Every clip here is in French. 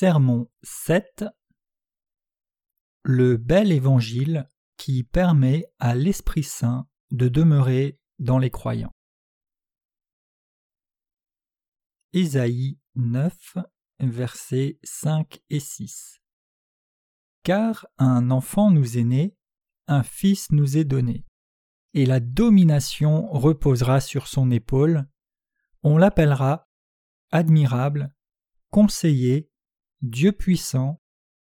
Sermon 7 Le bel évangile qui permet à l'Esprit Saint de demeurer dans les croyants. Ésaïe 9, versets 5 et 6 Car un enfant nous est né, un fils nous est donné, et la domination reposera sur son épaule, on l'appellera admirable, conseiller, Dieu puissant,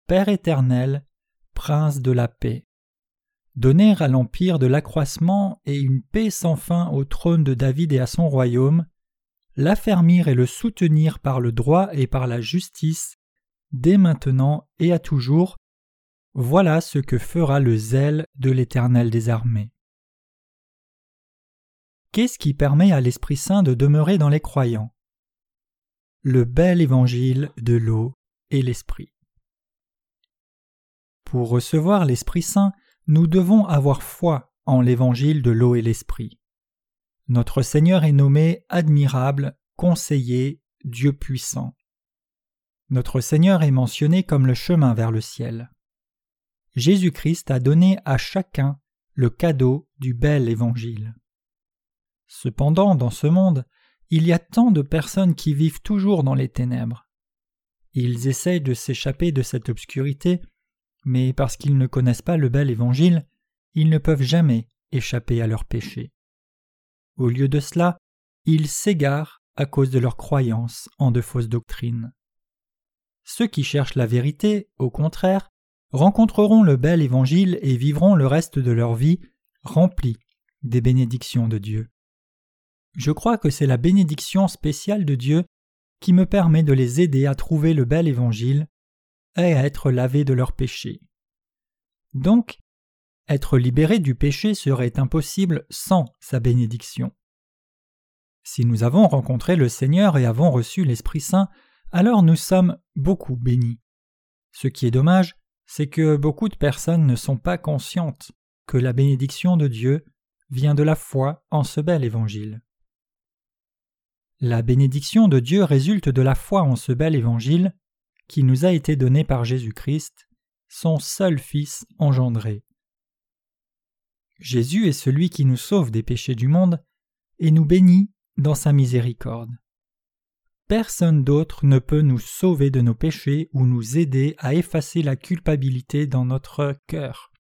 Père éternel, Prince de la paix. Donner à l'empire de l'accroissement et une paix sans fin au trône de David et à son royaume, l'affermir et le soutenir par le droit et par la justice, dès maintenant et à toujours, voilà ce que fera le zèle de l'Éternel des armées. Qu'est-ce qui permet à l'Esprit Saint de demeurer dans les croyants? Le bel évangile de l'eau l'Esprit. Pour recevoir l'Esprit Saint, nous devons avoir foi en l'évangile de l'eau et l'Esprit. Notre Seigneur est nommé admirable, conseiller, Dieu puissant. Notre Seigneur est mentionné comme le chemin vers le ciel. Jésus-Christ a donné à chacun le cadeau du bel évangile. Cependant, dans ce monde, il y a tant de personnes qui vivent toujours dans les ténèbres. Ils essayent de s'échapper de cette obscurité, mais parce qu'ils ne connaissent pas le bel évangile, ils ne peuvent jamais échapper à leurs péchés. Au lieu de cela, ils s'égarent à cause de leur croyance en de fausses doctrines. Ceux qui cherchent la vérité, au contraire, rencontreront le bel évangile et vivront le reste de leur vie remplis des bénédictions de Dieu. Je crois que c'est la bénédiction spéciale de Dieu qui me permet de les aider à trouver le bel évangile et à être lavés de leurs péchés. Donc, être libéré du péché serait impossible sans sa bénédiction. Si nous avons rencontré le Seigneur et avons reçu l'Esprit Saint, alors nous sommes beaucoup bénis. Ce qui est dommage, c'est que beaucoup de personnes ne sont pas conscientes que la bénédiction de Dieu vient de la foi en ce bel évangile. La bénédiction de Dieu résulte de la foi en ce bel évangile qui nous a été donné par Jésus-Christ, son seul Fils engendré. Jésus est celui qui nous sauve des péchés du monde et nous bénit dans sa miséricorde. Personne d'autre ne peut nous sauver de nos péchés ou nous aider à effacer la culpabilité dans notre cœur.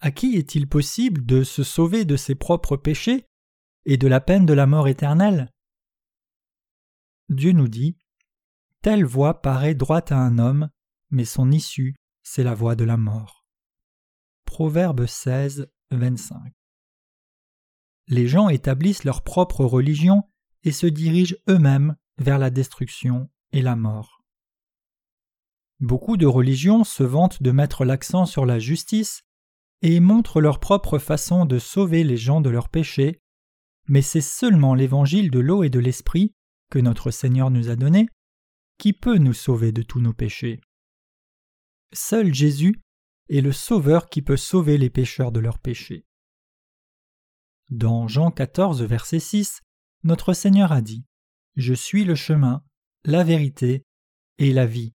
À qui est-il possible de se sauver de ses propres péchés? Et de la peine de la mort éternelle Dieu nous dit Telle voie paraît droite à un homme, mais son issue, c'est la voie de la mort. Proverbe 16, 25. Les gens établissent leur propre religion et se dirigent eux-mêmes vers la destruction et la mort. Beaucoup de religions se vantent de mettre l'accent sur la justice et montrent leur propre façon de sauver les gens de leurs péchés mais c'est seulement l'évangile de l'eau et de l'esprit que notre Seigneur nous a donné qui peut nous sauver de tous nos péchés. Seul Jésus est le Sauveur qui peut sauver les pécheurs de leurs péchés. Dans Jean 14, verset 6, notre Seigneur a dit Je suis le chemin, la vérité et la vie.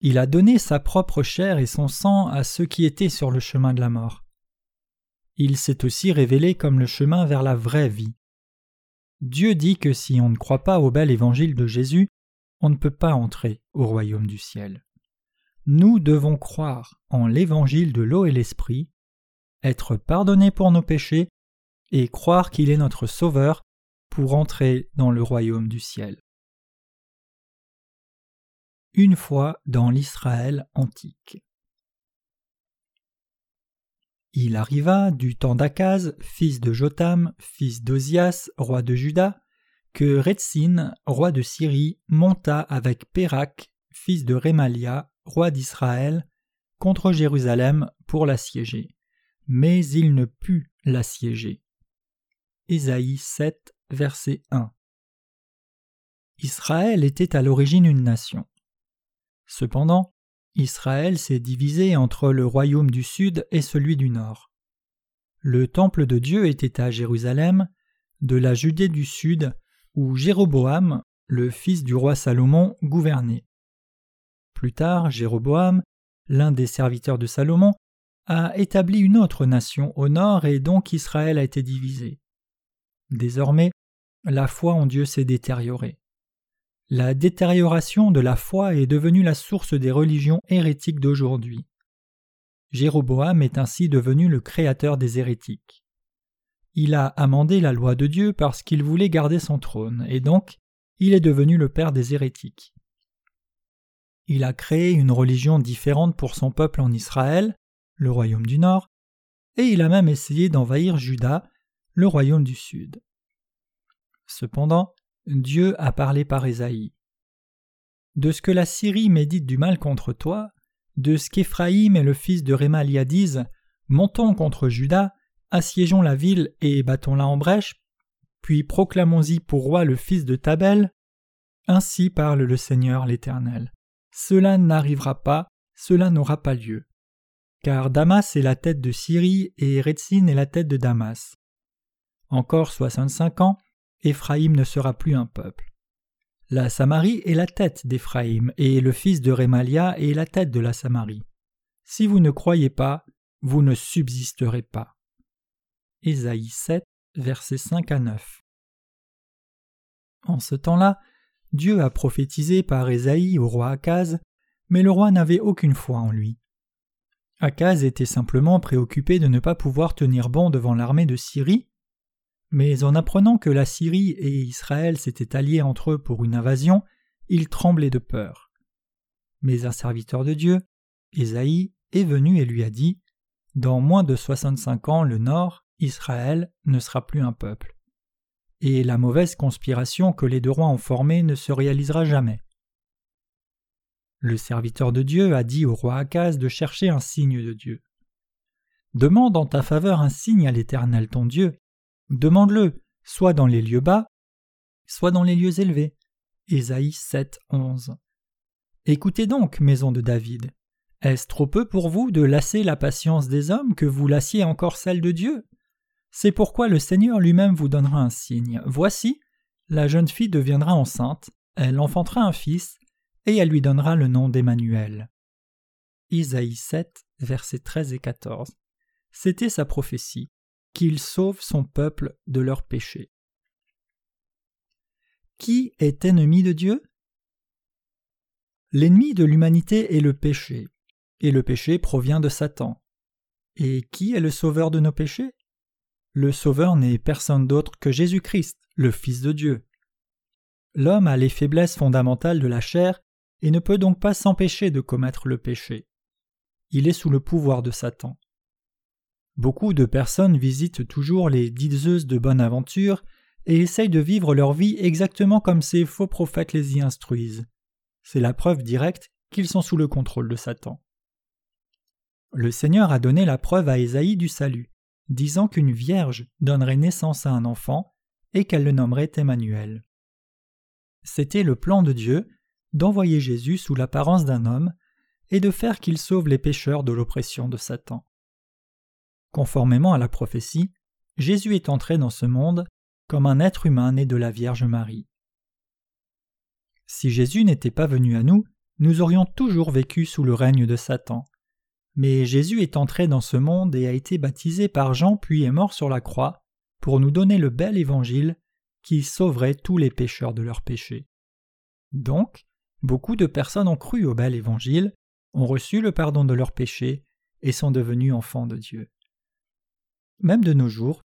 Il a donné sa propre chair et son sang à ceux qui étaient sur le chemin de la mort il s'est aussi révélé comme le chemin vers la vraie vie. Dieu dit que si on ne croit pas au bel évangile de Jésus, on ne peut pas entrer au royaume du ciel. Nous devons croire en l'évangile de l'eau et l'esprit, être pardonnés pour nos péchés et croire qu'il est notre Sauveur pour entrer dans le royaume du ciel. Une fois dans l'Israël antique. Il arriva, du temps d'Akaz, fils de Jotam, fils d'Ozias, roi de Juda, que Retzin, roi de Syrie, monta avec Pérak, fils de Rémalia, roi d'Israël, contre Jérusalem pour l'assiéger. Mais il ne put l'assiéger. Ésaïe 7, verset 1. Israël était à l'origine une nation. Cependant, Israël s'est divisé entre le royaume du sud et celui du nord. Le temple de Dieu était à Jérusalem, de la Judée du sud, où Jéroboam, le fils du roi Salomon, gouvernait. Plus tard, Jéroboam, l'un des serviteurs de Salomon, a établi une autre nation au nord et donc Israël a été divisé. Désormais, la foi en Dieu s'est détériorée. La détérioration de la foi est devenue la source des religions hérétiques d'aujourd'hui. Jéroboam est ainsi devenu le créateur des hérétiques. Il a amendé la loi de Dieu parce qu'il voulait garder son trône, et donc il est devenu le père des hérétiques. Il a créé une religion différente pour son peuple en Israël, le royaume du Nord, et il a même essayé d'envahir Juda, le royaume du Sud. Cependant, Dieu a parlé par Ésaïe. De ce que la Syrie médite du mal contre toi, de ce qu'Éphraïm et le fils de Rémalia Montons contre Juda, assiégeons la ville et battons-la en brèche, puis proclamons-y pour roi le fils de Tabel. Ainsi parle le Seigneur l'Éternel. Cela n'arrivera pas, cela n'aura pas lieu. Car Damas est la tête de Syrie et Retzin est la tête de Damas. Encore soixante-cinq ans, Éphraïm ne sera plus un peuple. La Samarie est la tête d'Éphraïm et le fils de Rémalia est la tête de la Samarie. Si vous ne croyez pas, vous ne subsisterez pas. Ésaïe 7, versets 5 à 9. En ce temps-là, Dieu a prophétisé par Ésaïe au roi Akaz, mais le roi n'avait aucune foi en lui. Akaz était simplement préoccupé de ne pas pouvoir tenir bon devant l'armée de Syrie, mais en apprenant que la Syrie et Israël s'étaient alliés entre eux pour une invasion, il tremblait de peur. Mais un serviteur de Dieu, Ésaïe, est venu et lui a dit Dans moins de soixante-cinq ans, le Nord, Israël, ne sera plus un peuple et la mauvaise conspiration que les deux rois ont formée ne se réalisera jamais. Le serviteur de Dieu a dit au roi Akaz de chercher un signe de Dieu. Demande en ta faveur un signe à l'Éternel ton Dieu. Demande-le, soit dans les lieux bas, soit dans les lieux élevés. Ésaïe 7, 11. Écoutez donc, maison de David. Est-ce trop peu pour vous de lasser la patience des hommes que vous lassiez encore celle de Dieu? C'est pourquoi le Seigneur lui-même vous donnera un signe. Voici, la jeune fille deviendra enceinte, elle enfantera un fils, et elle lui donnera le nom d'Emmanuel. Isaïe 7, versets 13 et 14. C'était sa prophétie, qu'il sauve son peuple de leurs péchés. Qui est ennemi de Dieu? L'ennemi de l'humanité est le péché, et le péché provient de Satan. Et qui est le sauveur de nos péchés? Le Sauveur n'est personne d'autre que Jésus-Christ, le Fils de Dieu. L'homme a les faiblesses fondamentales de la chair et ne peut donc pas s'empêcher de commettre le péché. Il est sous le pouvoir de Satan. Beaucoup de personnes visitent toujours les diseuses de bonne aventure et essayent de vivre leur vie exactement comme ces faux prophètes les y instruisent. C'est la preuve directe qu'ils sont sous le contrôle de Satan. Le Seigneur a donné la preuve à Ésaïe du salut disant qu'une vierge donnerait naissance à un enfant et qu'elle le nommerait Emmanuel. C'était le plan de Dieu d'envoyer Jésus sous l'apparence d'un homme et de faire qu'il sauve les pécheurs de l'oppression de Satan. Conformément à la prophétie, Jésus est entré dans ce monde comme un être humain né de la Vierge Marie. Si Jésus n'était pas venu à nous, nous aurions toujours vécu sous le règne de Satan. Mais Jésus est entré dans ce monde et a été baptisé par Jean puis est mort sur la croix pour nous donner le bel évangile qui sauverait tous les pécheurs de leurs péchés. Donc, beaucoup de personnes ont cru au bel évangile, ont reçu le pardon de leurs péchés et sont devenus enfants de Dieu. Même de nos jours,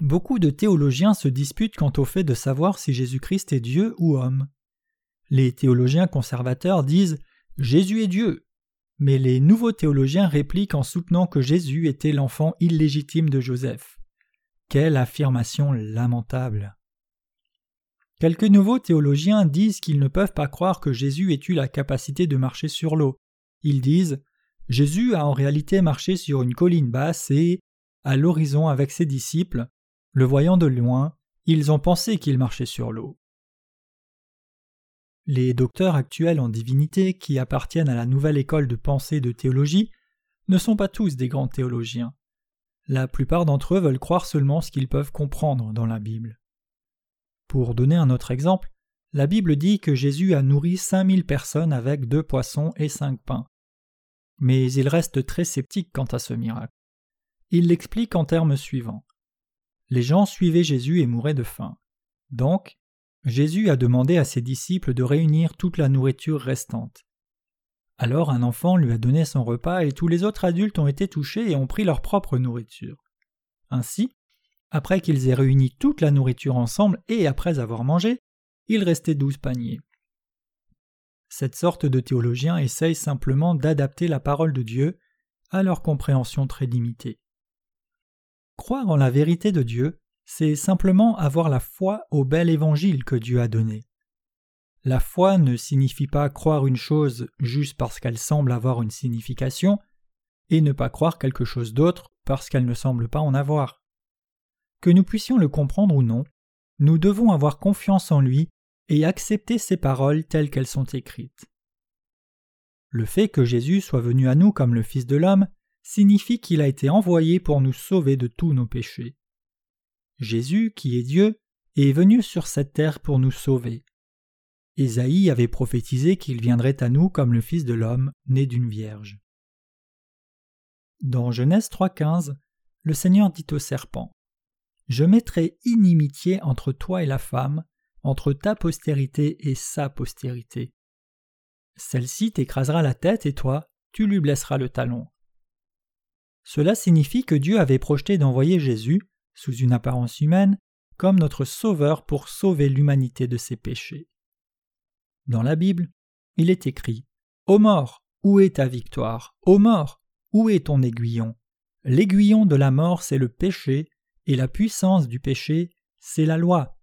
beaucoup de théologiens se disputent quant au fait de savoir si Jésus-Christ est Dieu ou homme. Les théologiens conservateurs disent Jésus est Dieu, mais les nouveaux théologiens répliquent en soutenant que Jésus était l'enfant illégitime de Joseph. Quelle affirmation lamentable. Quelques nouveaux théologiens disent qu'ils ne peuvent pas croire que Jésus ait eu la capacité de marcher sur l'eau. Ils disent Jésus a en réalité marché sur une colline basse et, à l'horizon avec ses disciples, le voyant de loin, ils ont pensé qu'il marchait sur l'eau. Les docteurs actuels en divinité qui appartiennent à la nouvelle école de pensée de théologie ne sont pas tous des grands théologiens. La plupart d'entre eux veulent croire seulement ce qu'ils peuvent comprendre dans la Bible. Pour donner un autre exemple, la Bible dit que Jésus a nourri cinq mille personnes avec deux poissons et cinq pains. Mais il reste très sceptique quant à ce miracle. Il l'explique en termes suivants. Les gens suivaient Jésus et mouraient de faim. Donc, Jésus a demandé à ses disciples de réunir toute la nourriture restante. Alors un enfant lui a donné son repas et tous les autres adultes ont été touchés et ont pris leur propre nourriture. Ainsi, après qu'ils aient réuni toute la nourriture ensemble et après avoir mangé, il restait douze paniers. Cette sorte de théologiens essaye simplement d'adapter la parole de Dieu à leur compréhension très limitée. Croire en la vérité de Dieu, c'est simplement avoir la foi au bel évangile que Dieu a donné. La foi ne signifie pas croire une chose juste parce qu'elle semble avoir une signification, et ne pas croire quelque chose d'autre parce qu'elle ne semble pas en avoir. Que nous puissions le comprendre ou non, nous devons avoir confiance en lui et accepter ses paroles telles qu'elles sont écrites. Le fait que Jésus soit venu à nous comme le Fils de l'homme signifie qu'il a été envoyé pour nous sauver de tous nos péchés. Jésus, qui est Dieu, est venu sur cette terre pour nous sauver. Ésaïe avait prophétisé qu'il viendrait à nous comme le Fils de l'homme, né d'une vierge. Dans Genèse 3.15, le Seigneur dit au serpent Je mettrai inimitié entre toi et la femme, entre ta postérité et sa postérité. Celle-ci t'écrasera la tête et toi, tu lui blesseras le talon. Cela signifie que Dieu avait projeté d'envoyer Jésus, sous une apparence humaine, comme notre Sauveur pour sauver l'humanité de ses péchés. Dans la Bible, il est écrit Ô mort, où est ta victoire? Ô mort, où est ton aiguillon? L'aiguillon de la mort, c'est le péché, et la puissance du péché, c'est la loi.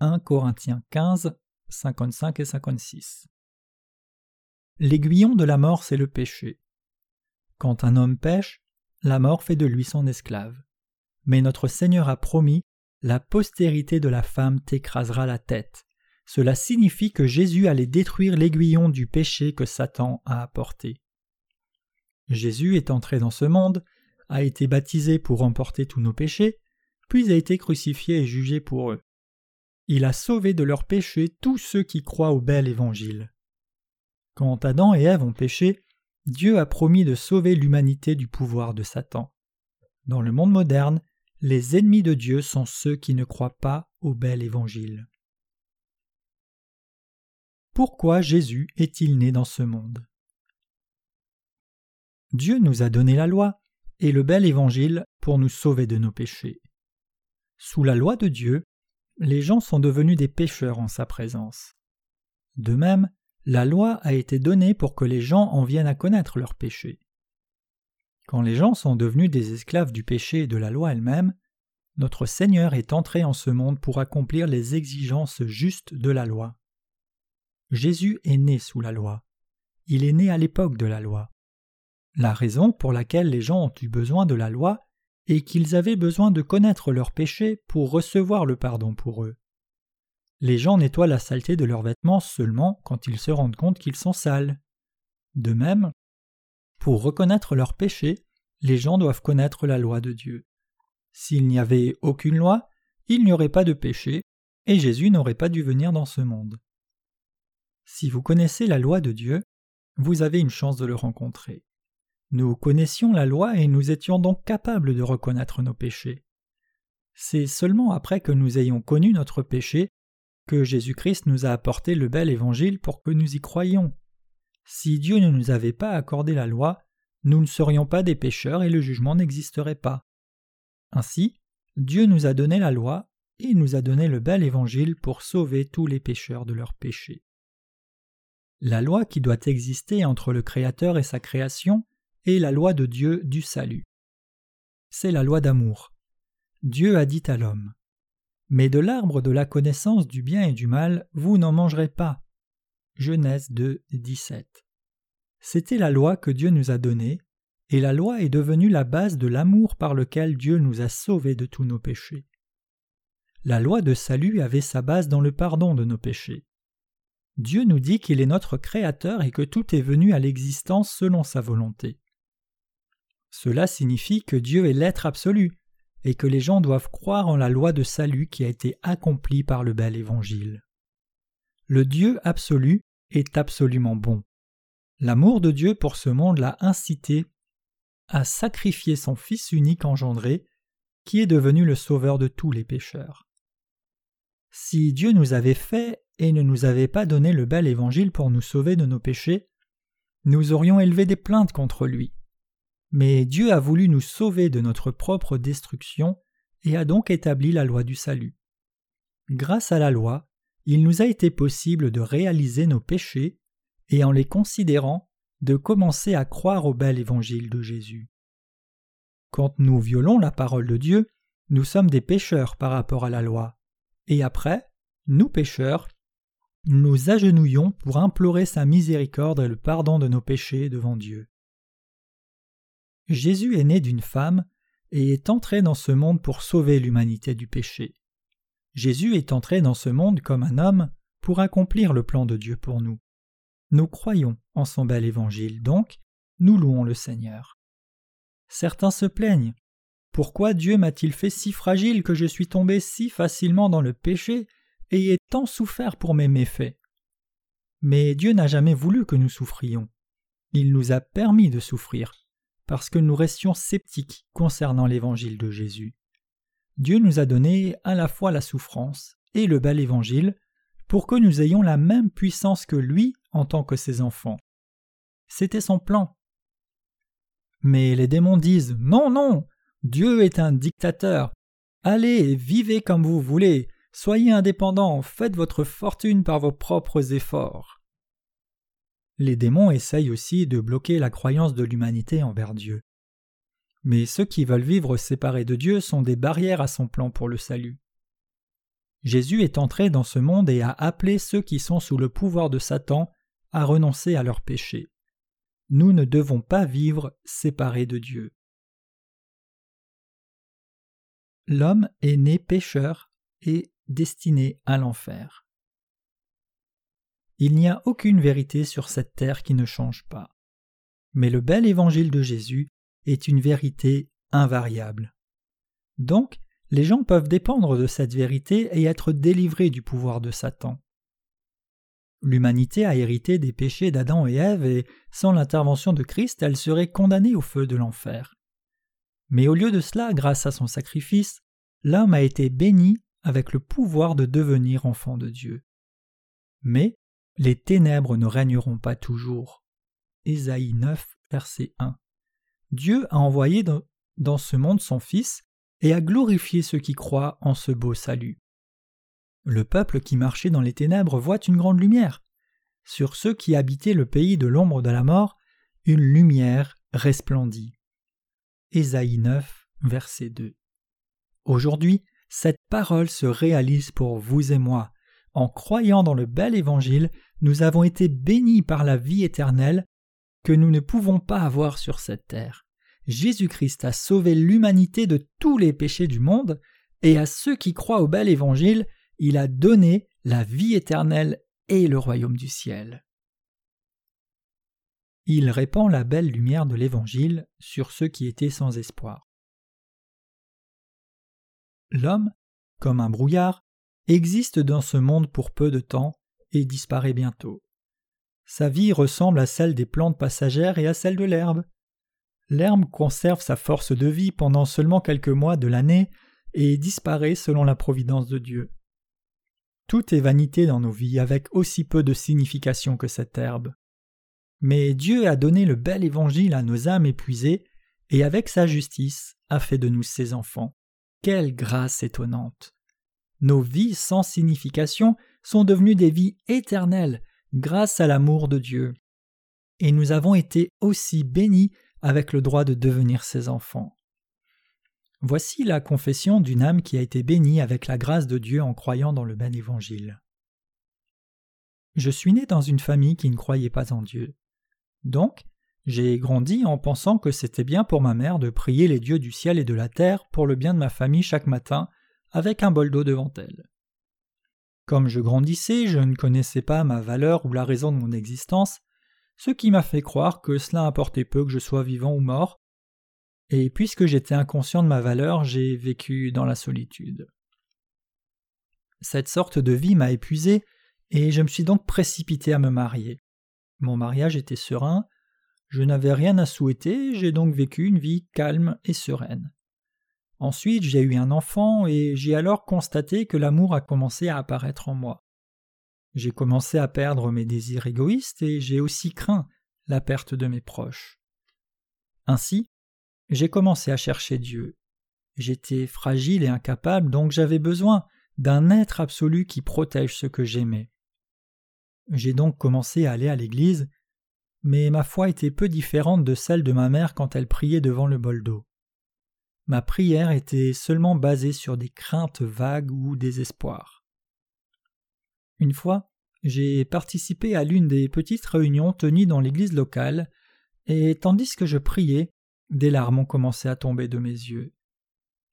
1 Corinthiens 15, 55 et 56. L'aiguillon de la mort, c'est le péché. Quand un homme pêche, la mort fait de lui son esclave. Mais notre Seigneur a promis La postérité de la femme t'écrasera la tête. Cela signifie que Jésus allait détruire l'aiguillon du péché que Satan a apporté. Jésus est entré dans ce monde, a été baptisé pour emporter tous nos péchés, puis a été crucifié et jugé pour eux. Il a sauvé de leurs péchés tous ceux qui croient au bel évangile. Quand Adam et Ève ont péché, Dieu a promis de sauver l'humanité du pouvoir de Satan. Dans le monde moderne, les ennemis de Dieu sont ceux qui ne croient pas au bel évangile. Pourquoi Jésus est-il né dans ce monde? Dieu nous a donné la loi et le bel évangile pour nous sauver de nos péchés. Sous la loi de Dieu, les gens sont devenus des pécheurs en sa présence. De même, la loi a été donnée pour que les gens en viennent à connaître leurs péchés. Quand les gens sont devenus des esclaves du péché et de la loi elle-même, notre Seigneur est entré en ce monde pour accomplir les exigences justes de la loi. Jésus est né sous la loi. Il est né à l'époque de la loi. La raison pour laquelle les gens ont eu besoin de la loi est qu'ils avaient besoin de connaître leurs péchés pour recevoir le pardon pour eux. Les gens nettoient la saleté de leurs vêtements seulement quand ils se rendent compte qu'ils sont sales. De même, pour reconnaître leurs péchés, les gens doivent connaître la loi de Dieu. S'il n'y avait aucune loi, il n'y aurait pas de péché, et Jésus n'aurait pas dû venir dans ce monde. Si vous connaissez la loi de Dieu, vous avez une chance de le rencontrer. Nous connaissions la loi et nous étions donc capables de reconnaître nos péchés. C'est seulement après que nous ayons connu notre péché que Jésus-Christ nous a apporté le bel évangile pour que nous y croyions. Si Dieu ne nous avait pas accordé la loi, nous ne serions pas des pécheurs et le jugement n'existerait pas. Ainsi, Dieu nous a donné la loi et nous a donné le bel évangile pour sauver tous les pécheurs de leurs péchés. La loi qui doit exister entre le Créateur et sa création est la loi de Dieu du salut. C'est la loi d'amour. Dieu a dit à l'homme mais de l'arbre de la connaissance du bien et du mal, vous n'en mangerez pas. Genèse 2, 17. C'était la loi que Dieu nous a donnée, et la loi est devenue la base de l'amour par lequel Dieu nous a sauvés de tous nos péchés. La loi de salut avait sa base dans le pardon de nos péchés. Dieu nous dit qu'il est notre Créateur et que tout est venu à l'existence selon sa volonté. Cela signifie que Dieu est l'être absolu, et que les gens doivent croire en la loi de salut qui a été accomplie par le bel évangile. le Dieu absolu est absolument bon. L'amour de Dieu pour ce monde l'a incité à sacrifier son Fils unique engendré, qui est devenu le sauveur de tous les pécheurs. Si Dieu nous avait fait et ne nous avait pas donné le bel évangile pour nous sauver de nos péchés, nous aurions élevé des plaintes contre lui. Mais Dieu a voulu nous sauver de notre propre destruction et a donc établi la loi du salut. Grâce à la loi, il nous a été possible de réaliser nos péchés et en les considérant, de commencer à croire au bel évangile de Jésus. Quand nous violons la parole de Dieu, nous sommes des pécheurs par rapport à la loi. Et après, nous pécheurs, nous agenouillons pour implorer sa miséricorde et le pardon de nos péchés devant Dieu. Jésus est né d'une femme et est entré dans ce monde pour sauver l'humanité du péché. Jésus est entré dans ce monde comme un homme pour accomplir le plan de Dieu pour nous. Nous croyons en son bel évangile, donc nous louons le Seigneur. Certains se plaignent. Pourquoi Dieu m'a-t-il fait si fragile que je suis tombé si facilement dans le péché et ai tant souffert pour mes méfaits? Mais Dieu n'a jamais voulu que nous souffrions. Il nous a permis de souffrir, parce que nous restions sceptiques concernant l'évangile de Jésus. Dieu nous a donné à la fois la souffrance et le bel évangile pour que nous ayons la même puissance que lui en tant que ses enfants. C'était son plan. Mais les démons disent Non, non, Dieu est un dictateur. Allez, vivez comme vous voulez, soyez indépendants, faites votre fortune par vos propres efforts. Les démons essayent aussi de bloquer la croyance de l'humanité envers Dieu. Mais ceux qui veulent vivre séparés de Dieu sont des barrières à son plan pour le salut. Jésus est entré dans ce monde et a appelé ceux qui sont sous le pouvoir de Satan à renoncer à leurs péchés. Nous ne devons pas vivre séparés de Dieu. L'homme est né pécheur et destiné à l'enfer. Il n'y a aucune vérité sur cette terre qui ne change pas. Mais le bel évangile de Jésus est une vérité invariable. Donc, les gens peuvent dépendre de cette vérité et être délivrés du pouvoir de Satan. L'humanité a hérité des péchés d'Adam et Ève et sans l'intervention de Christ, elle serait condamnée au feu de l'enfer. Mais au lieu de cela, grâce à son sacrifice, l'homme a été béni avec le pouvoir de devenir enfant de Dieu. Mais les ténèbres ne régneront pas toujours. Ésaïe 9, verset 1. Dieu a envoyé dans ce monde son Fils et a glorifié ceux qui croient en ce beau salut. Le peuple qui marchait dans les ténèbres voit une grande lumière. Sur ceux qui habitaient le pays de l'ombre de la mort, une lumière resplendit. Ésaïe 9, verset 2. Aujourd'hui, cette parole se réalise pour vous et moi. En croyant dans le bel évangile, nous avons été bénis par la vie éternelle que nous ne pouvons pas avoir sur cette terre. Jésus-Christ a sauvé l'humanité de tous les péchés du monde, et à ceux qui croient au bel évangile, il a donné la vie éternelle et le royaume du ciel. Il répand la belle lumière de l'Évangile sur ceux qui étaient sans espoir. L'homme, comme un brouillard, existe dans ce monde pour peu de temps et disparaît bientôt. Sa vie ressemble à celle des plantes passagères et à celle de l'herbe. L'herbe conserve sa force de vie pendant seulement quelques mois de l'année et disparaît selon la providence de Dieu. Tout est vanité dans nos vies avec aussi peu de signification que cette herbe. Mais Dieu a donné le bel évangile à nos âmes épuisées et avec sa justice a fait de nous ses enfants. Quelle grâce étonnante. Nos vies sans signification sont devenues des vies éternelles grâce à l'amour de Dieu. Et nous avons été aussi bénis avec le droit de devenir ses enfants. Voici la confession d'une âme qui a été bénie avec la grâce de Dieu en croyant dans le bel évangile. Je suis né dans une famille qui ne croyait pas en Dieu. Donc, j'ai grandi en pensant que c'était bien pour ma mère de prier les dieux du ciel et de la terre pour le bien de ma famille chaque matin avec un bol d'eau devant elle. Comme je grandissais, je ne connaissais pas ma valeur ou la raison de mon existence, ce qui m'a fait croire que cela importait peu que je sois vivant ou mort, et puisque j'étais inconscient de ma valeur, j'ai vécu dans la solitude. Cette sorte de vie m'a épuisé, et je me suis donc précipité à me marier. Mon mariage était serein, je n'avais rien à souhaiter, j'ai donc vécu une vie calme et sereine. Ensuite j'ai eu un enfant et j'ai alors constaté que l'amour a commencé à apparaître en moi. J'ai commencé à perdre mes désirs égoïstes et j'ai aussi craint la perte de mes proches. Ainsi, j'ai commencé à chercher Dieu. J'étais fragile et incapable, donc j'avais besoin d'un être absolu qui protège ce que j'aimais. J'ai donc commencé à aller à l'église, mais ma foi était peu différente de celle de ma mère quand elle priait devant le bol d'eau. Ma prière était seulement basée sur des craintes vagues ou des espoirs. Une fois, j'ai participé à l'une des petites réunions tenues dans l'église locale, et tandis que je priais, des larmes ont commencé à tomber de mes yeux.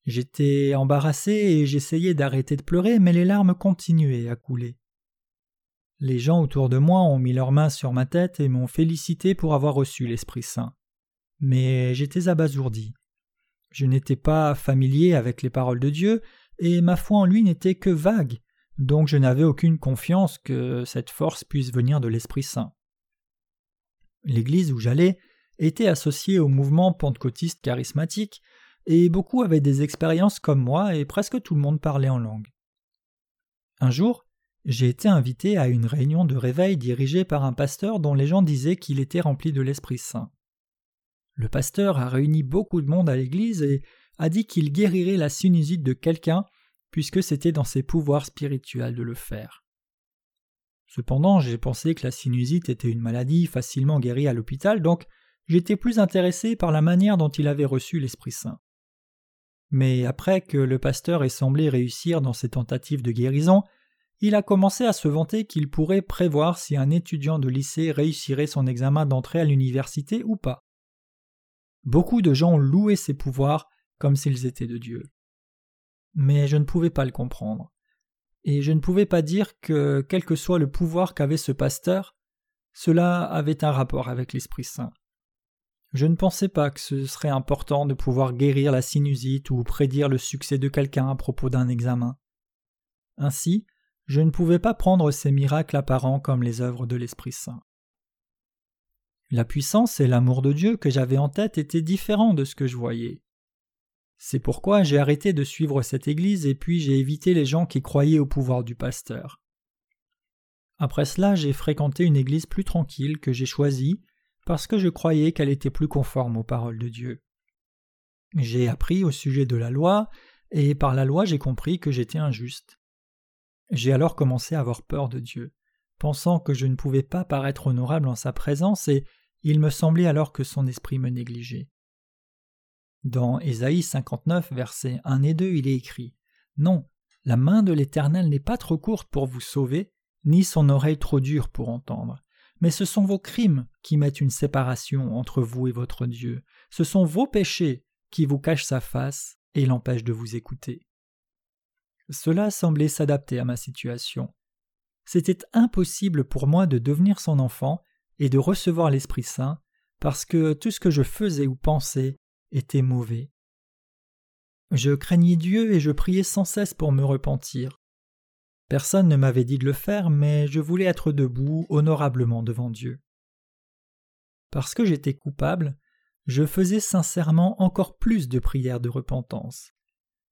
J'étais embarrassé et j'essayais d'arrêter de pleurer, mais les larmes continuaient à couler. Les gens autour de moi ont mis leurs mains sur ma tête et m'ont félicité pour avoir reçu l'Esprit Saint. Mais j'étais abasourdi. Je n'étais pas familier avec les paroles de Dieu, et ma foi en lui n'était que vague, donc je n'avais aucune confiance que cette force puisse venir de l'Esprit Saint. L'église où j'allais était associée au mouvement pentecôtiste charismatique, et beaucoup avaient des expériences comme moi, et presque tout le monde parlait en langue. Un jour, j'ai été invité à une réunion de réveil dirigée par un pasteur dont les gens disaient qu'il était rempli de l'Esprit Saint. Le pasteur a réuni beaucoup de monde à l'église et a dit qu'il guérirait la sinusite de quelqu'un puisque c'était dans ses pouvoirs spirituels de le faire. Cependant, j'ai pensé que la sinusite était une maladie facilement guérie à l'hôpital, donc j'étais plus intéressé par la manière dont il avait reçu l'Esprit Saint. Mais après que le pasteur ait semblé réussir dans ses tentatives de guérison, il a commencé à se vanter qu'il pourrait prévoir si un étudiant de lycée réussirait son examen d'entrée à l'université ou pas. Beaucoup de gens louaient ses pouvoirs comme s'ils étaient de Dieu. Mais je ne pouvais pas le comprendre. Et je ne pouvais pas dire que, quel que soit le pouvoir qu'avait ce pasteur, cela avait un rapport avec l'Esprit Saint. Je ne pensais pas que ce serait important de pouvoir guérir la sinusite ou prédire le succès de quelqu'un à propos d'un examen. Ainsi, je ne pouvais pas prendre ces miracles apparents comme les œuvres de l'Esprit Saint. La puissance et l'amour de Dieu que j'avais en tête étaient différents de ce que je voyais. C'est pourquoi j'ai arrêté de suivre cette Église et puis j'ai évité les gens qui croyaient au pouvoir du pasteur. Après cela, j'ai fréquenté une Église plus tranquille que j'ai choisie parce que je croyais qu'elle était plus conforme aux paroles de Dieu. J'ai appris au sujet de la loi, et par la loi j'ai compris que j'étais injuste. J'ai alors commencé à avoir peur de Dieu, pensant que je ne pouvais pas paraître honorable en sa présence, et il me semblait alors que son esprit me négligeait. Dans Ésaïe 59, versets 1 et 2, il est écrit Non, la main de l'Éternel n'est pas trop courte pour vous sauver, ni son oreille trop dure pour entendre. Mais ce sont vos crimes qui mettent une séparation entre vous et votre Dieu. Ce sont vos péchés qui vous cachent sa face et l'empêchent de vous écouter. Cela semblait s'adapter à ma situation. C'était impossible pour moi de devenir son enfant et de recevoir l'Esprit Saint parce que tout ce que je faisais ou pensais était mauvais. Je craignais Dieu et je priais sans cesse pour me repentir. Personne ne m'avait dit de le faire, mais je voulais être debout honorablement devant Dieu. Parce que j'étais coupable, je faisais sincèrement encore plus de prières de repentance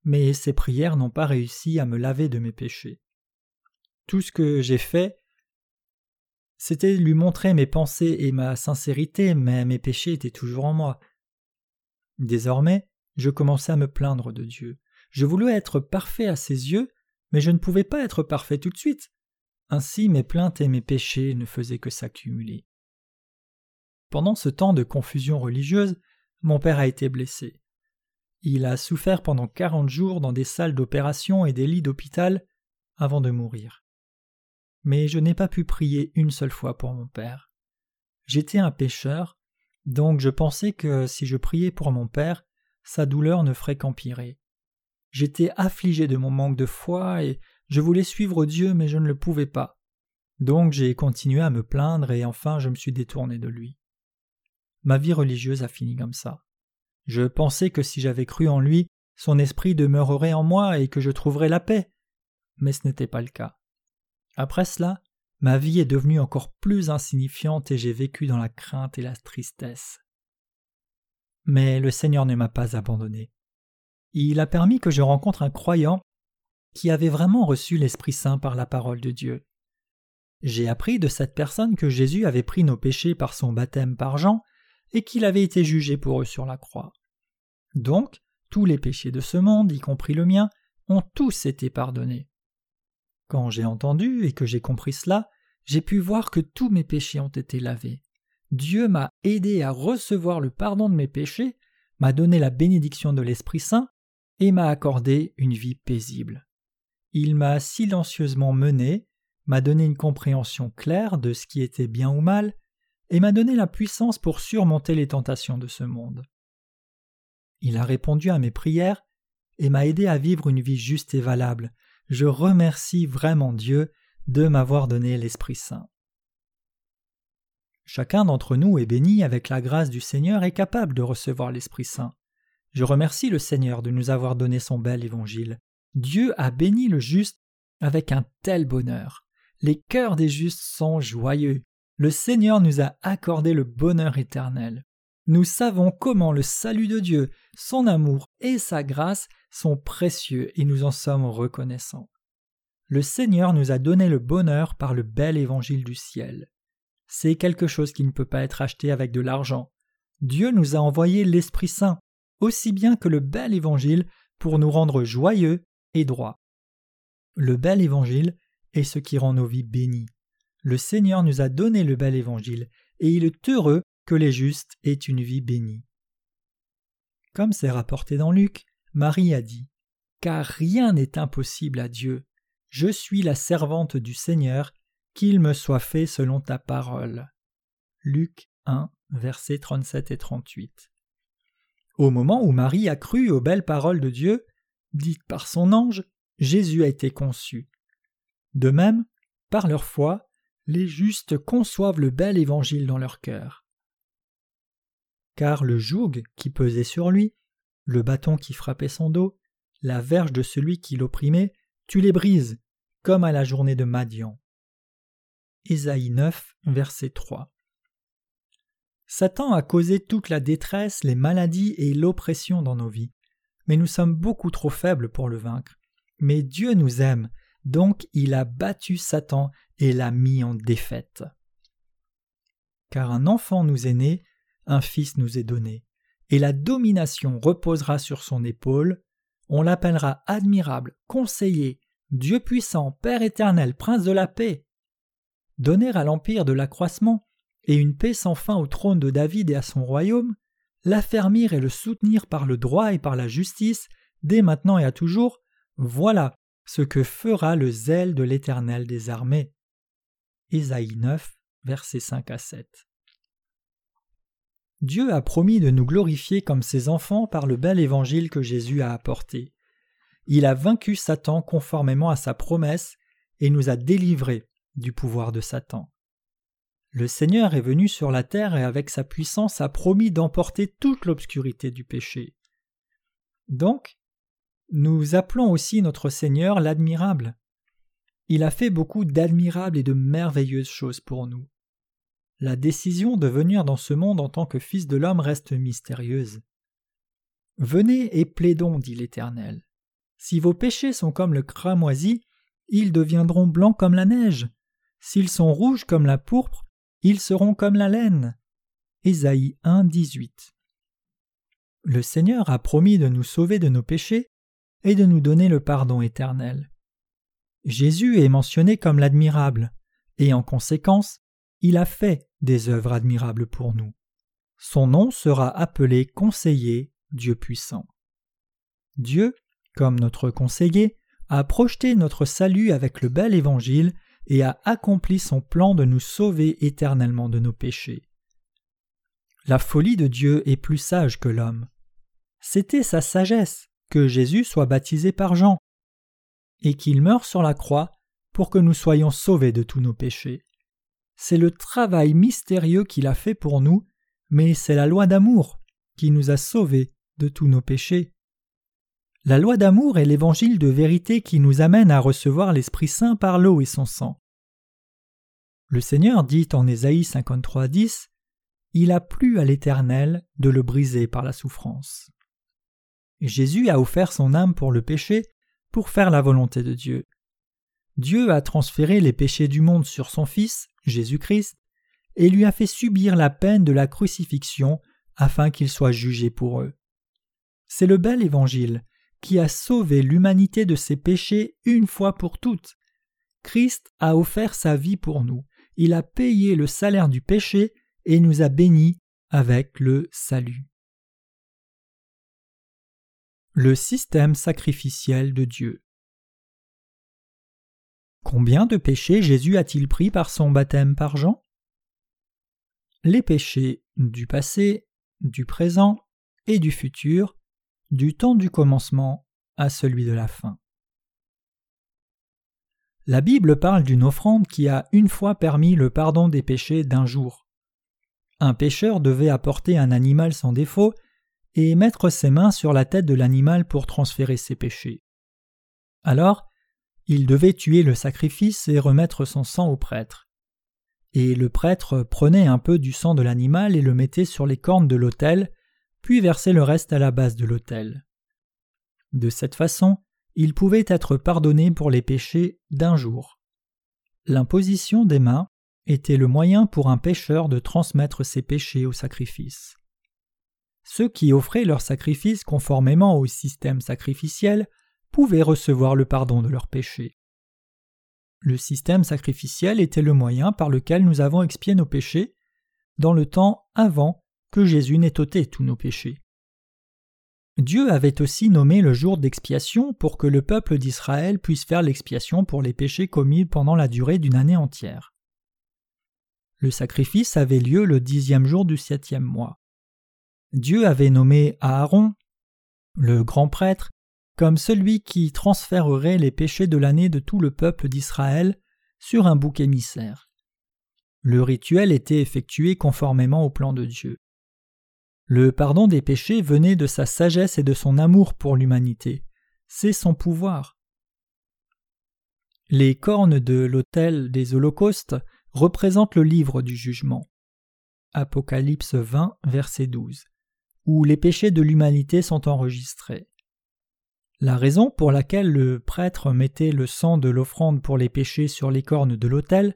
mais ces prières n'ont pas réussi à me laver de mes péchés. Tout ce que j'ai fait, c'était lui montrer mes pensées et ma sincérité, mais mes péchés étaient toujours en moi. Désormais, je commençais à me plaindre de Dieu. Je voulais être parfait à ses yeux, mais je ne pouvais pas être parfait tout de suite. Ainsi mes plaintes et mes péchés ne faisaient que s'accumuler. Pendant ce temps de confusion religieuse, mon père a été blessé. Il a souffert pendant quarante jours dans des salles d'opération et des lits d'hôpital avant de mourir. Mais je n'ai pas pu prier une seule fois pour mon père. J'étais un pécheur, donc je pensais que si je priais pour mon père, sa douleur ne ferait qu'empirer. J'étais affligé de mon manque de foi et je voulais suivre Dieu mais je ne le pouvais pas. Donc j'ai continué à me plaindre et enfin je me suis détourné de lui. Ma vie religieuse a fini comme ça. Je pensais que si j'avais cru en lui, son esprit demeurerait en moi et que je trouverais la paix. Mais ce n'était pas le cas. Après cela, ma vie est devenue encore plus insignifiante et j'ai vécu dans la crainte et la tristesse. Mais le Seigneur ne m'a pas abandonné. Il a permis que je rencontre un croyant qui avait vraiment reçu l'Esprit Saint par la parole de Dieu. J'ai appris de cette personne que Jésus avait pris nos péchés par son baptême par Jean et qu'il avait été jugé pour eux sur la croix. Donc, tous les péchés de ce monde, y compris le mien, ont tous été pardonnés. Quand j'ai entendu et que j'ai compris cela, j'ai pu voir que tous mes péchés ont été lavés. Dieu m'a aidé à recevoir le pardon de mes péchés, m'a donné la bénédiction de l'Esprit Saint et m'a accordé une vie paisible. Il m'a silencieusement mené, m'a donné une compréhension claire de ce qui était bien ou mal, et m'a donné la puissance pour surmonter les tentations de ce monde. Il a répondu à mes prières et m'a aidé à vivre une vie juste et valable. Je remercie vraiment Dieu de m'avoir donné l'Esprit Saint. Chacun d'entre nous est béni avec la grâce du Seigneur et capable de recevoir l'Esprit Saint. Je remercie le Seigneur de nous avoir donné son bel évangile. Dieu a béni le juste avec un tel bonheur. Les cœurs des justes sont joyeux. Le Seigneur nous a accordé le bonheur éternel. Nous savons comment le salut de Dieu, son amour et sa grâce sont précieux et nous en sommes reconnaissants. Le Seigneur nous a donné le bonheur par le bel évangile du ciel. C'est quelque chose qui ne peut pas être acheté avec de l'argent. Dieu nous a envoyé l'Esprit Saint, aussi bien que le bel évangile, pour nous rendre joyeux et droits. Le bel évangile est ce qui rend nos vies bénies. Le Seigneur nous a donné le bel évangile, et il est heureux que les justes aient une vie bénie. Comme c'est rapporté dans Luc, Marie a dit Car rien n'est impossible à Dieu. Je suis la servante du Seigneur, qu'il me soit fait selon ta parole. Luc 1, versets 37 et 38. Au moment où Marie a cru aux belles paroles de Dieu, dites par son ange, Jésus a été conçu. De même, par leur foi, les justes conçoivent le bel évangile dans leur cœur. Car le joug qui pesait sur lui, le bâton qui frappait son dos, la verge de celui qui l'opprimait, tu les brises, comme à la journée de Madian. Ésaïe 9, verset 3. Satan a causé toute la détresse, les maladies et l'oppression dans nos vies, mais nous sommes beaucoup trop faibles pour le vaincre. Mais Dieu nous aime, donc il a battu Satan et l'a mis en défaite. Car un enfant nous est né, un fils nous est donné, et la domination reposera sur son épaule, on l'appellera admirable, conseiller, Dieu puissant, Père éternel, Prince de la paix donner à l'empire de l'accroissement et une paix sans fin au trône de David et à son royaume, l'affermir et le soutenir par le droit et par la justice, dès maintenant et à toujours, voilà ce que fera le zèle de l'Éternel des armées. Ésaïe 9, versets 5 à 7. Dieu a promis de nous glorifier comme ses enfants par le bel évangile que Jésus a apporté. Il a vaincu Satan conformément à sa promesse et nous a délivrés du pouvoir de Satan. Le Seigneur est venu sur la terre et avec sa puissance a promis d'emporter toute l'obscurité du péché. Donc, nous appelons aussi notre Seigneur l'admirable. Il a fait beaucoup d'admirables et de merveilleuses choses pour nous. La décision de venir dans ce monde en tant que Fils de l'homme reste mystérieuse. Venez et plaidons, dit l'Éternel. Si vos péchés sont comme le cramoisi, ils deviendront blancs comme la neige. S'ils sont rouges comme la pourpre, ils seront comme la laine. Ésaïe 1, 18. Le Seigneur a promis de nous sauver de nos péchés et de nous donner le pardon éternel. Jésus est mentionné comme l'admirable, et en conséquence, il a fait des œuvres admirables pour nous. Son nom sera appelé Conseiller, Dieu puissant. Dieu, comme notre conseiller, a projeté notre salut avec le bel évangile et a accompli son plan de nous sauver éternellement de nos péchés. La folie de Dieu est plus sage que l'homme. C'était sa sagesse que Jésus soit baptisé par Jean, et qu'il meure sur la croix pour que nous soyons sauvés de tous nos péchés. C'est le travail mystérieux qu'il a fait pour nous, mais c'est la loi d'amour qui nous a sauvés de tous nos péchés. La loi d'amour est l'évangile de vérité qui nous amène à recevoir l'Esprit Saint par l'eau et son sang. Le Seigneur dit en Ésaïe 53.10 Il a plu à l'Éternel de le briser par la souffrance. Jésus a offert son âme pour le péché, pour faire la volonté de Dieu. Dieu a transféré les péchés du monde sur son Fils, Jésus-Christ, et lui a fait subir la peine de la crucifixion afin qu'il soit jugé pour eux. C'est le bel évangile qui a sauvé l'humanité de ses péchés une fois pour toutes. Christ a offert sa vie pour nous, il a payé le salaire du péché et nous a bénis avec le salut. Le système sacrificiel de Dieu. Combien de péchés Jésus a-t-il pris par son baptême par Jean? Les péchés du passé, du présent et du futur, du temps du commencement à celui de la fin. La Bible parle d'une offrande qui a une fois permis le pardon des péchés d'un jour. Un pécheur devait apporter un animal sans défaut et mettre ses mains sur la tête de l'animal pour transférer ses péchés. Alors, il devait tuer le sacrifice et remettre son sang au prêtre. Et le prêtre prenait un peu du sang de l'animal et le mettait sur les cornes de l'autel, puis versait le reste à la base de l'autel. De cette façon, il pouvait être pardonné pour les péchés d'un jour. L'imposition des mains était le moyen pour un pécheur de transmettre ses péchés au sacrifice. Ceux qui offraient leur sacrifice conformément au système sacrificiel pouvaient recevoir le pardon de leurs péchés. Le système sacrificiel était le moyen par lequel nous avons expié nos péchés dans le temps avant que Jésus n'ait ôté tous nos péchés. Dieu avait aussi nommé le jour d'expiation pour que le peuple d'Israël puisse faire l'expiation pour les péchés commis pendant la durée d'une année entière. Le sacrifice avait lieu le dixième jour du septième mois. Dieu avait nommé Aaron, le grand prêtre, comme celui qui transférerait les péchés de l'année de tout le peuple d'Israël sur un bouc émissaire. Le rituel était effectué conformément au plan de Dieu. Le pardon des péchés venait de sa sagesse et de son amour pour l'humanité. C'est son pouvoir. Les cornes de l'autel des holocaustes représentent le livre du jugement. Apocalypse 20, verset 12, où les péchés de l'humanité sont enregistrés. La raison pour laquelle le prêtre mettait le sang de l'offrande pour les péchés sur les cornes de l'autel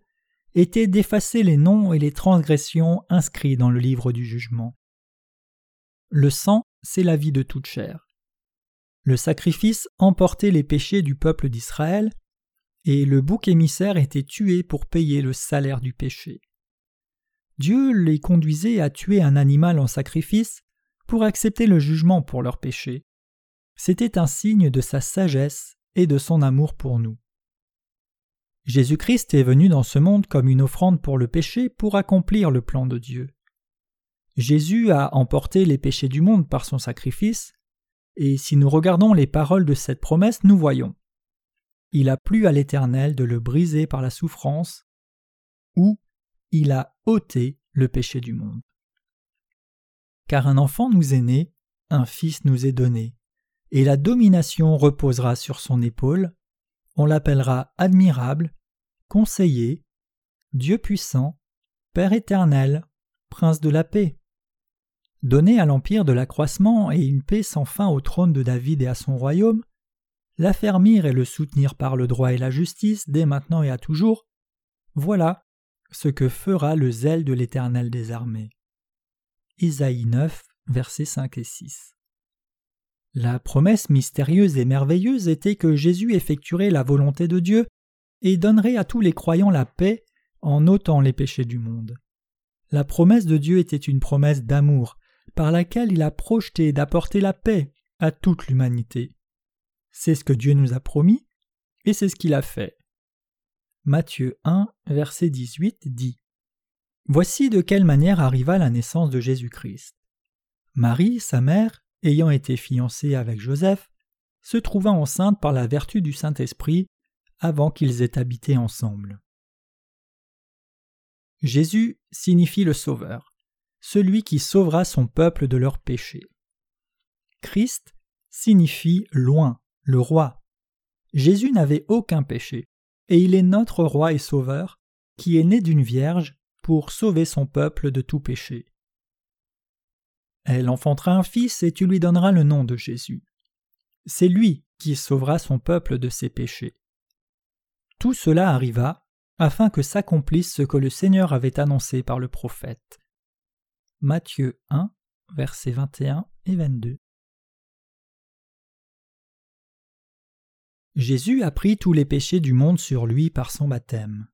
était d'effacer les noms et les transgressions inscrits dans le livre du jugement. Le sang, c'est la vie de toute chair. Le sacrifice emportait les péchés du peuple d'Israël, et le bouc émissaire était tué pour payer le salaire du péché. Dieu les conduisait à tuer un animal en sacrifice pour accepter le jugement pour leurs péchés. C'était un signe de sa sagesse et de son amour pour nous. Jésus-Christ est venu dans ce monde comme une offrande pour le péché pour accomplir le plan de Dieu. Jésus a emporté les péchés du monde par son sacrifice, et si nous regardons les paroles de cette promesse, nous voyons. Il a plu à l'Éternel de le briser par la souffrance, ou il a ôté le péché du monde. Car un enfant nous est né, un fils nous est donné, et la domination reposera sur son épaule, on l'appellera admirable, conseiller, Dieu puissant, Père éternel, Prince de la paix. Donner à l'empire de l'accroissement et une paix sans fin au trône de David et à son royaume, l'affermir et le soutenir par le droit et la justice dès maintenant et à toujours, voilà ce que fera le zèle de l'Éternel des armées. Isaïe 9, versets 5 et 6. La promesse mystérieuse et merveilleuse était que Jésus effectuerait la volonté de Dieu et donnerait à tous les croyants la paix en ôtant les péchés du monde. La promesse de Dieu était une promesse d'amour, par laquelle il a projeté d'apporter la paix à toute l'humanité. C'est ce que Dieu nous a promis, et c'est ce qu'il a fait. Matthieu 1, verset 18 dit Voici de quelle manière arriva la naissance de Jésus-Christ. Marie, sa mère, ayant été fiancée avec Joseph, se trouva enceinte par la vertu du Saint-Esprit avant qu'ils aient habité ensemble. Jésus signifie le Sauveur celui qui sauvera son peuple de leurs péchés. Christ signifie loin, le roi. Jésus n'avait aucun péché, et il est notre roi et sauveur, qui est née d'une vierge pour sauver son peuple de tout péché. Elle enfantera un fils et tu lui donneras le nom de Jésus. C'est lui qui sauvera son peuple de ses péchés. Tout cela arriva afin que s'accomplisse ce que le Seigneur avait annoncé par le prophète. Matthieu 1, versets 21 et 22. Jésus a pris tous les péchés du monde sur lui par son baptême.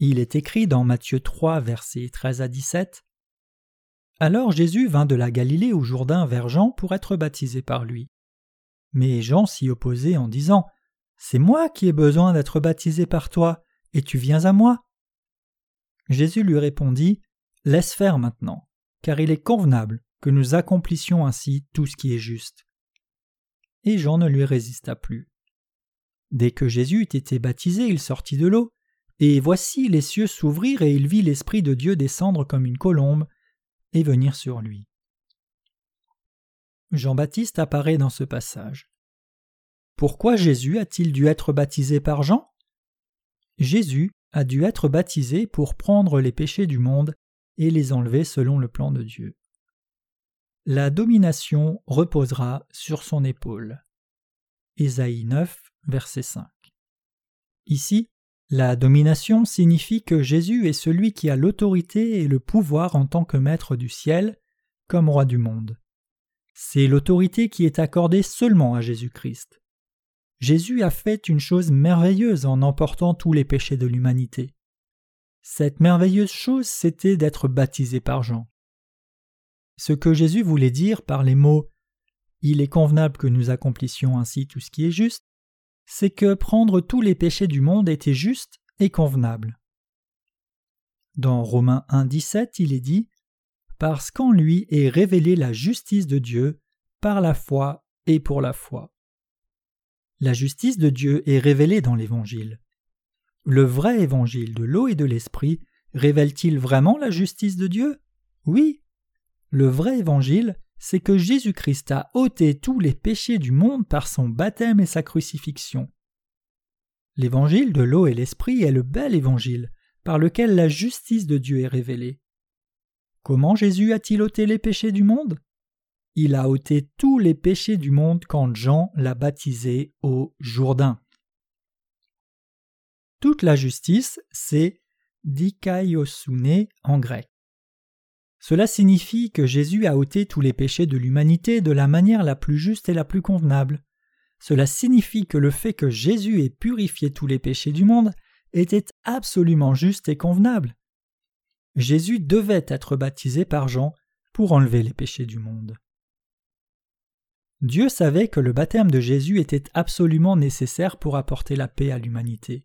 Il est écrit dans Matthieu 3, versets 13 à 17 Alors Jésus vint de la Galilée au Jourdain vers Jean pour être baptisé par lui. Mais Jean s'y opposait en disant C'est moi qui ai besoin d'être baptisé par toi, et tu viens à moi? Jésus lui répondit Laisse faire maintenant, car il est convenable que nous accomplissions ainsi tout ce qui est juste. Et Jean ne lui résista plus. Dès que Jésus eut été baptisé, il sortit de l'eau, et voici les cieux s'ouvrirent et il vit l'Esprit de Dieu descendre comme une colombe et venir sur lui. Jean-Baptiste apparaît dans ce passage. Pourquoi Jésus a-t-il dû être baptisé par Jean? Jésus a dû être baptisé pour prendre les péchés du monde et les enlever selon le plan de Dieu. La domination reposera sur son épaule. Ésaïe 9, verset 5. Ici, la domination signifie que Jésus est celui qui a l'autorité et le pouvoir en tant que maître du ciel, comme roi du monde. C'est l'autorité qui est accordée seulement à Jésus-Christ. Jésus a fait une chose merveilleuse en emportant tous les péchés de l'humanité. Cette merveilleuse chose, c'était d'être baptisé par Jean. Ce que Jésus voulait dire par les mots Il est convenable que nous accomplissions ainsi tout ce qui est juste c'est que prendre tous les péchés du monde était juste et convenable. Dans Romains 1.17, il est dit Parce qu'en lui est révélée la justice de Dieu par la foi et pour la foi. La justice de Dieu est révélée dans l'Évangile. Le vrai Évangile de l'eau et de l'Esprit révèle-t-il vraiment la justice de Dieu? Oui. Le vrai Évangile c'est que Jésus-Christ a ôté tous les péchés du monde par son baptême et sa crucifixion. L'évangile de l'eau et l'esprit est le bel évangile par lequel la justice de Dieu est révélée. Comment Jésus a-t-il ôté les péchés du monde? Il a ôté tous les péchés du monde quand Jean l'a baptisé au Jourdain. Toute la justice, c'est dikaiosune en grec. Cela signifie que Jésus a ôté tous les péchés de l'humanité de la manière la plus juste et la plus convenable. Cela signifie que le fait que Jésus ait purifié tous les péchés du monde était absolument juste et convenable. Jésus devait être baptisé par Jean pour enlever les péchés du monde. Dieu savait que le baptême de Jésus était absolument nécessaire pour apporter la paix à l'humanité.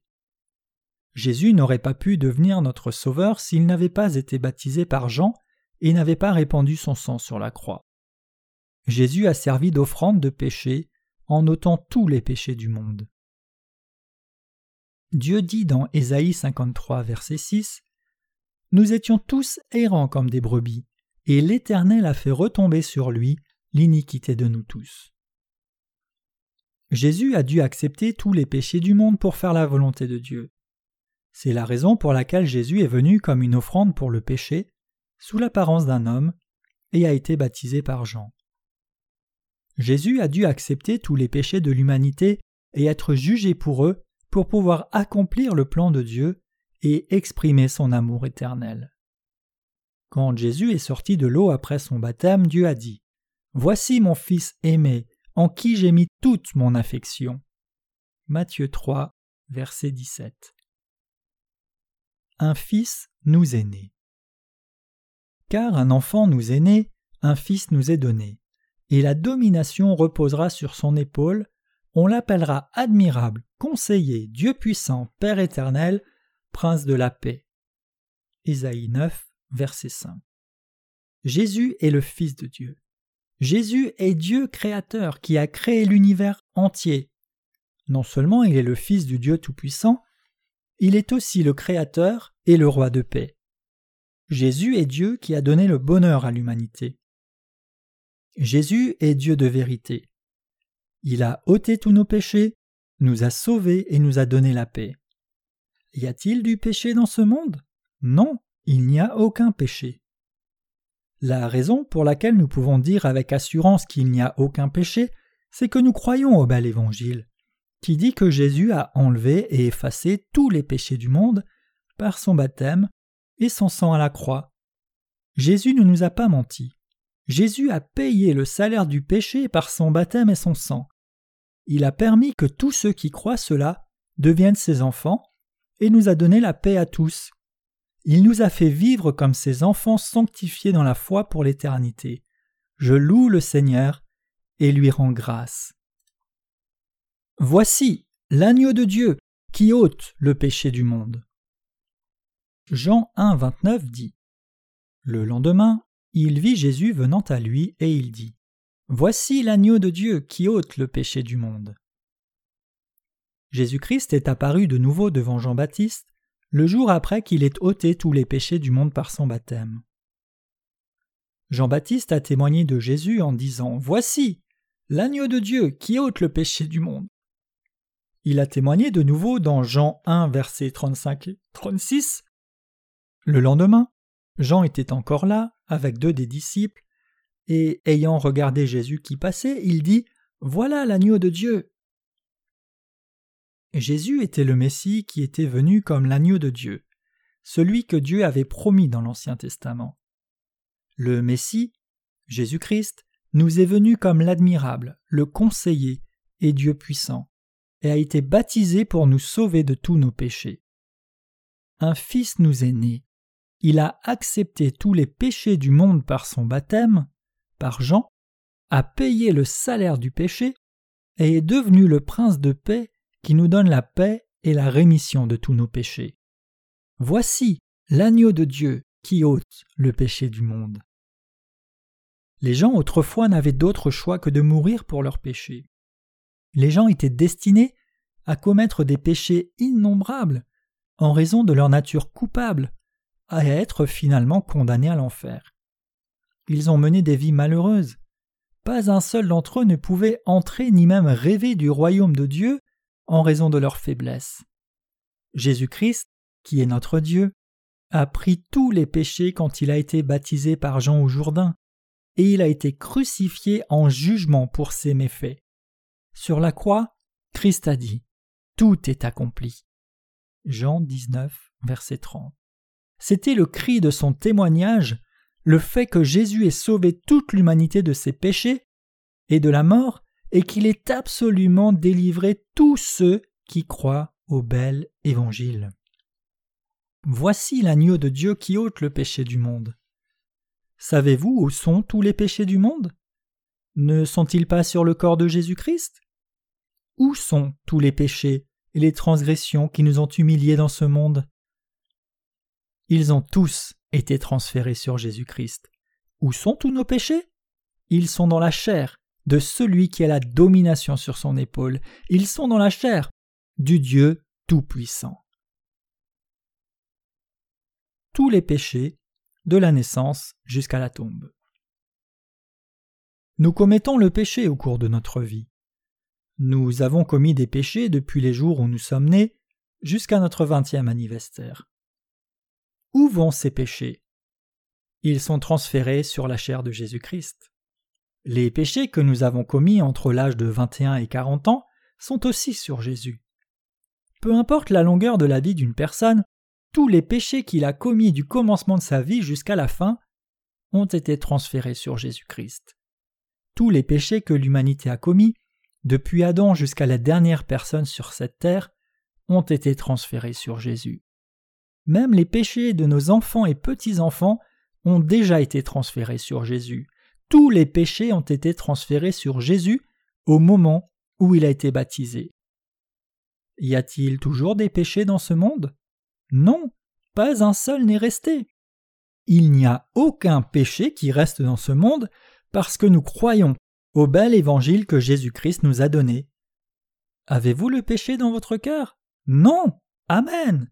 Jésus n'aurait pas pu devenir notre Sauveur s'il n'avait pas été baptisé par Jean et n'avait pas répandu son sang sur la croix. Jésus a servi d'offrande de péché en ôtant tous les péchés du monde. Dieu dit dans Ésaïe 53, verset 6 Nous étions tous errants comme des brebis, et l'Éternel a fait retomber sur lui l'iniquité de nous tous. Jésus a dû accepter tous les péchés du monde pour faire la volonté de Dieu. C'est la raison pour laquelle Jésus est venu comme une offrande pour le péché, sous l'apparence d'un homme et a été baptisé par Jean. Jésus a dû accepter tous les péchés de l'humanité et être jugé pour eux pour pouvoir accomplir le plan de Dieu et exprimer son amour éternel. Quand Jésus est sorti de l'eau après son baptême, Dieu a dit Voici mon Fils aimé, en qui j'ai mis toute mon affection. Matthieu 3, verset 17. Un fils nous est né. Car un enfant nous est né, un fils nous est donné, et la domination reposera sur son épaule, on l'appellera admirable, conseiller, Dieu puissant, Père éternel, Prince de la paix. Isaïe 9, verset 5. Jésus est le Fils de Dieu. Jésus est Dieu créateur qui a créé l'univers entier. Non seulement il est le Fils du Dieu Tout-Puissant, il est aussi le Créateur et le Roi de paix. Jésus est Dieu qui a donné le bonheur à l'humanité. Jésus est Dieu de vérité. Il a ôté tous nos péchés, nous a sauvés et nous a donné la paix. Y a-t-il du péché dans ce monde? Non, il n'y a aucun péché. La raison pour laquelle nous pouvons dire avec assurance qu'il n'y a aucun péché, c'est que nous croyons au bel évangile, qui dit que Jésus a enlevé et effacé tous les péchés du monde par son baptême son sang à la croix. Jésus ne nous a pas menti. Jésus a payé le salaire du péché par son baptême et son sang. Il a permis que tous ceux qui croient cela deviennent ses enfants et nous a donné la paix à tous. Il nous a fait vivre comme ses enfants sanctifiés dans la foi pour l'éternité. Je loue le Seigneur et lui rends grâce. Voici l'agneau de Dieu qui ôte le péché du monde. Jean 1, 29 dit Le lendemain, il vit Jésus venant à lui et il dit Voici l'agneau de Dieu qui ôte le péché du monde. Jésus-Christ est apparu de nouveau devant Jean-Baptiste le jour après qu'il ait ôté tous les péchés du monde par son baptême. Jean-Baptiste a témoigné de Jésus en disant Voici l'agneau de Dieu qui ôte le péché du monde. Il a témoigné de nouveau dans Jean 1, versets 35 et 36 le lendemain, Jean était encore là, avec deux des disciples, et ayant regardé Jésus qui passait, il dit Voilà l'agneau de Dieu. Jésus était le Messie qui était venu comme l'agneau de Dieu, celui que Dieu avait promis dans l'Ancien Testament. Le Messie, Jésus-Christ, nous est venu comme l'admirable, le conseiller et Dieu puissant, et a été baptisé pour nous sauver de tous nos péchés. Un Fils nous est né, il a accepté tous les péchés du monde par son baptême, par Jean, a payé le salaire du péché, et est devenu le prince de paix qui nous donne la paix et la rémission de tous nos péchés. Voici l'agneau de Dieu qui ôte le péché du monde. Les gens autrefois n'avaient d'autre choix que de mourir pour leurs péchés. Les gens étaient destinés à commettre des péchés innombrables en raison de leur nature coupable à être finalement condamnés à l'enfer. Ils ont mené des vies malheureuses. Pas un seul d'entre eux ne pouvait entrer ni même rêver du royaume de Dieu en raison de leur faiblesse. Jésus-Christ, qui est notre Dieu, a pris tous les péchés quand il a été baptisé par Jean au Jourdain, et il a été crucifié en jugement pour ses méfaits. Sur la croix, Christ a dit Tout est accompli. Jean 19, verset 30. C'était le cri de son témoignage, le fait que Jésus ait sauvé toute l'humanité de ses péchés et de la mort, et qu'il ait absolument délivré tous ceux qui croient au bel évangile. Voici l'agneau de Dieu qui ôte le péché du monde. Savez-vous où sont tous les péchés du monde? Ne sont-ils pas sur le corps de Jésus-Christ? Où sont tous les péchés et les transgressions qui nous ont humiliés dans ce monde? Ils ont tous été transférés sur Jésus-Christ. Où sont tous nos péchés? Ils sont dans la chair de celui qui a la domination sur son épaule. Ils sont dans la chair du Dieu Tout-Puissant. Tous les péchés, de la naissance jusqu'à la tombe. Nous commettons le péché au cours de notre vie. Nous avons commis des péchés depuis les jours où nous sommes nés jusqu'à notre vingtième anniversaire. Où vont ces péchés? Ils sont transférés sur la chair de Jésus-Christ. Les péchés que nous avons commis entre l'âge de 21 et 40 ans sont aussi sur Jésus. Peu importe la longueur de la vie d'une personne, tous les péchés qu'il a commis du commencement de sa vie jusqu'à la fin ont été transférés sur Jésus-Christ. Tous les péchés que l'humanité a commis, depuis Adam jusqu'à la dernière personne sur cette terre, ont été transférés sur Jésus. Même les péchés de nos enfants et petits-enfants ont déjà été transférés sur Jésus. Tous les péchés ont été transférés sur Jésus au moment où il a été baptisé. Y a-t-il toujours des péchés dans ce monde? Non, pas un seul n'est resté. Il n'y a aucun péché qui reste dans ce monde parce que nous croyons au bel évangile que Jésus-Christ nous a donné. Avez-vous le péché dans votre cœur? Non. Amen.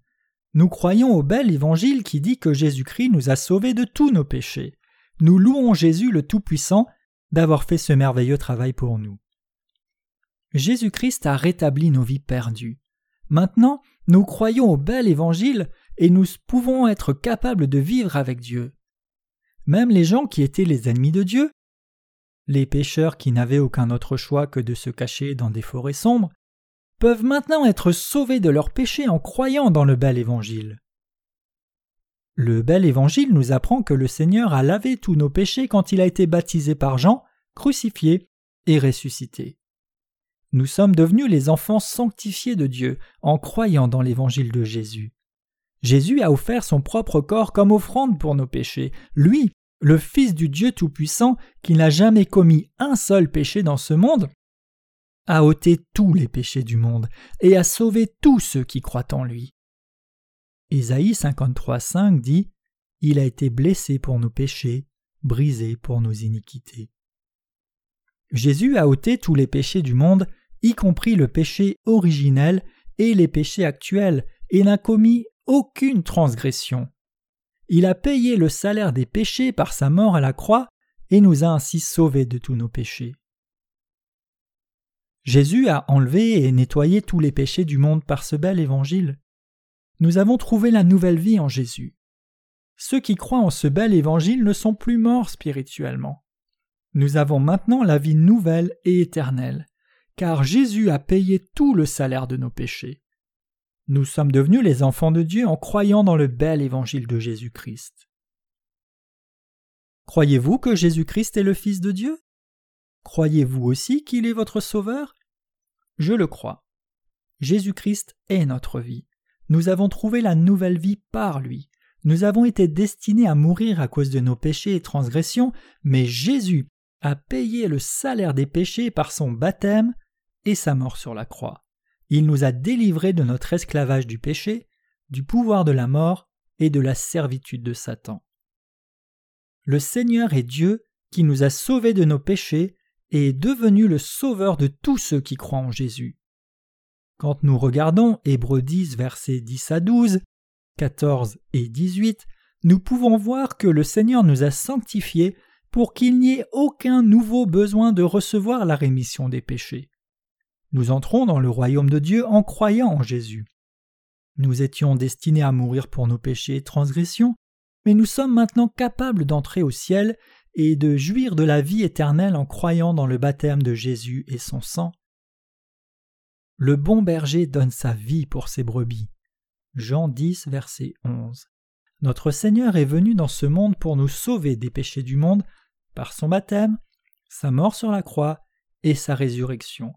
Nous croyons au bel évangile qui dit que Jésus-Christ nous a sauvés de tous nos péchés. Nous louons Jésus le Tout-Puissant d'avoir fait ce merveilleux travail pour nous. Jésus-Christ a rétabli nos vies perdues. Maintenant, nous croyons au bel évangile et nous pouvons être capables de vivre avec Dieu. Même les gens qui étaient les ennemis de Dieu, les pécheurs qui n'avaient aucun autre choix que de se cacher dans des forêts sombres, peuvent maintenant être sauvés de leurs péchés en croyant dans le bel évangile. Le bel évangile nous apprend que le Seigneur a lavé tous nos péchés quand il a été baptisé par Jean, crucifié et ressuscité. Nous sommes devenus les enfants sanctifiés de Dieu en croyant dans l'évangile de Jésus. Jésus a offert son propre corps comme offrande pour nos péchés. Lui, le Fils du Dieu Tout-Puissant, qui n'a jamais commis un seul péché dans ce monde, a ôté tous les péchés du monde et a sauvé tous ceux qui croient en lui. Ésaïe 53.5 dit Il a été blessé pour nos péchés, brisé pour nos iniquités. Jésus a ôté tous les péchés du monde, y compris le péché originel et les péchés actuels, et n'a commis aucune transgression. Il a payé le salaire des péchés par sa mort à la croix et nous a ainsi sauvés de tous nos péchés. Jésus a enlevé et nettoyé tous les péchés du monde par ce bel évangile. Nous avons trouvé la nouvelle vie en Jésus. Ceux qui croient en ce bel évangile ne sont plus morts spirituellement. Nous avons maintenant la vie nouvelle et éternelle, car Jésus a payé tout le salaire de nos péchés. Nous sommes devenus les enfants de Dieu en croyant dans le bel évangile de Jésus-Christ. Croyez-vous que Jésus-Christ est le Fils de Dieu? Croyez-vous aussi qu'il est votre Sauveur? Je le crois. Jésus-Christ est notre vie. Nous avons trouvé la nouvelle vie par lui. Nous avons été destinés à mourir à cause de nos péchés et transgressions, mais Jésus a payé le salaire des péchés par son baptême et sa mort sur la croix. Il nous a délivrés de notre esclavage du péché, du pouvoir de la mort et de la servitude de Satan. Le Seigneur est Dieu qui nous a sauvés de nos péchés est devenu le sauveur de tous ceux qui croient en Jésus. Quand nous regardons Hébreux 10 versets 10 à 12, 14 et 18, nous pouvons voir que le Seigneur nous a sanctifiés pour qu'il n'y ait aucun nouveau besoin de recevoir la rémission des péchés. Nous entrons dans le royaume de Dieu en croyant en Jésus. Nous étions destinés à mourir pour nos péchés et transgressions, mais nous sommes maintenant capables d'entrer au ciel et de jouir de la vie éternelle en croyant dans le baptême de Jésus et son sang. Le bon berger donne sa vie pour ses brebis. Jean 10, verset 11. Notre Seigneur est venu dans ce monde pour nous sauver des péchés du monde par son baptême, sa mort sur la croix et sa résurrection.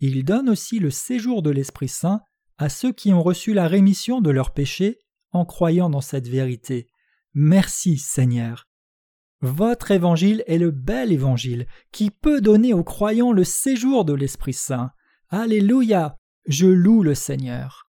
Il donne aussi le séjour de l'Esprit Saint à ceux qui ont reçu la rémission de leurs péchés en croyant dans cette vérité. Merci Seigneur. Votre évangile est le bel évangile qui peut donner aux croyants le séjour de l'Esprit Saint. Alléluia. Je loue le Seigneur.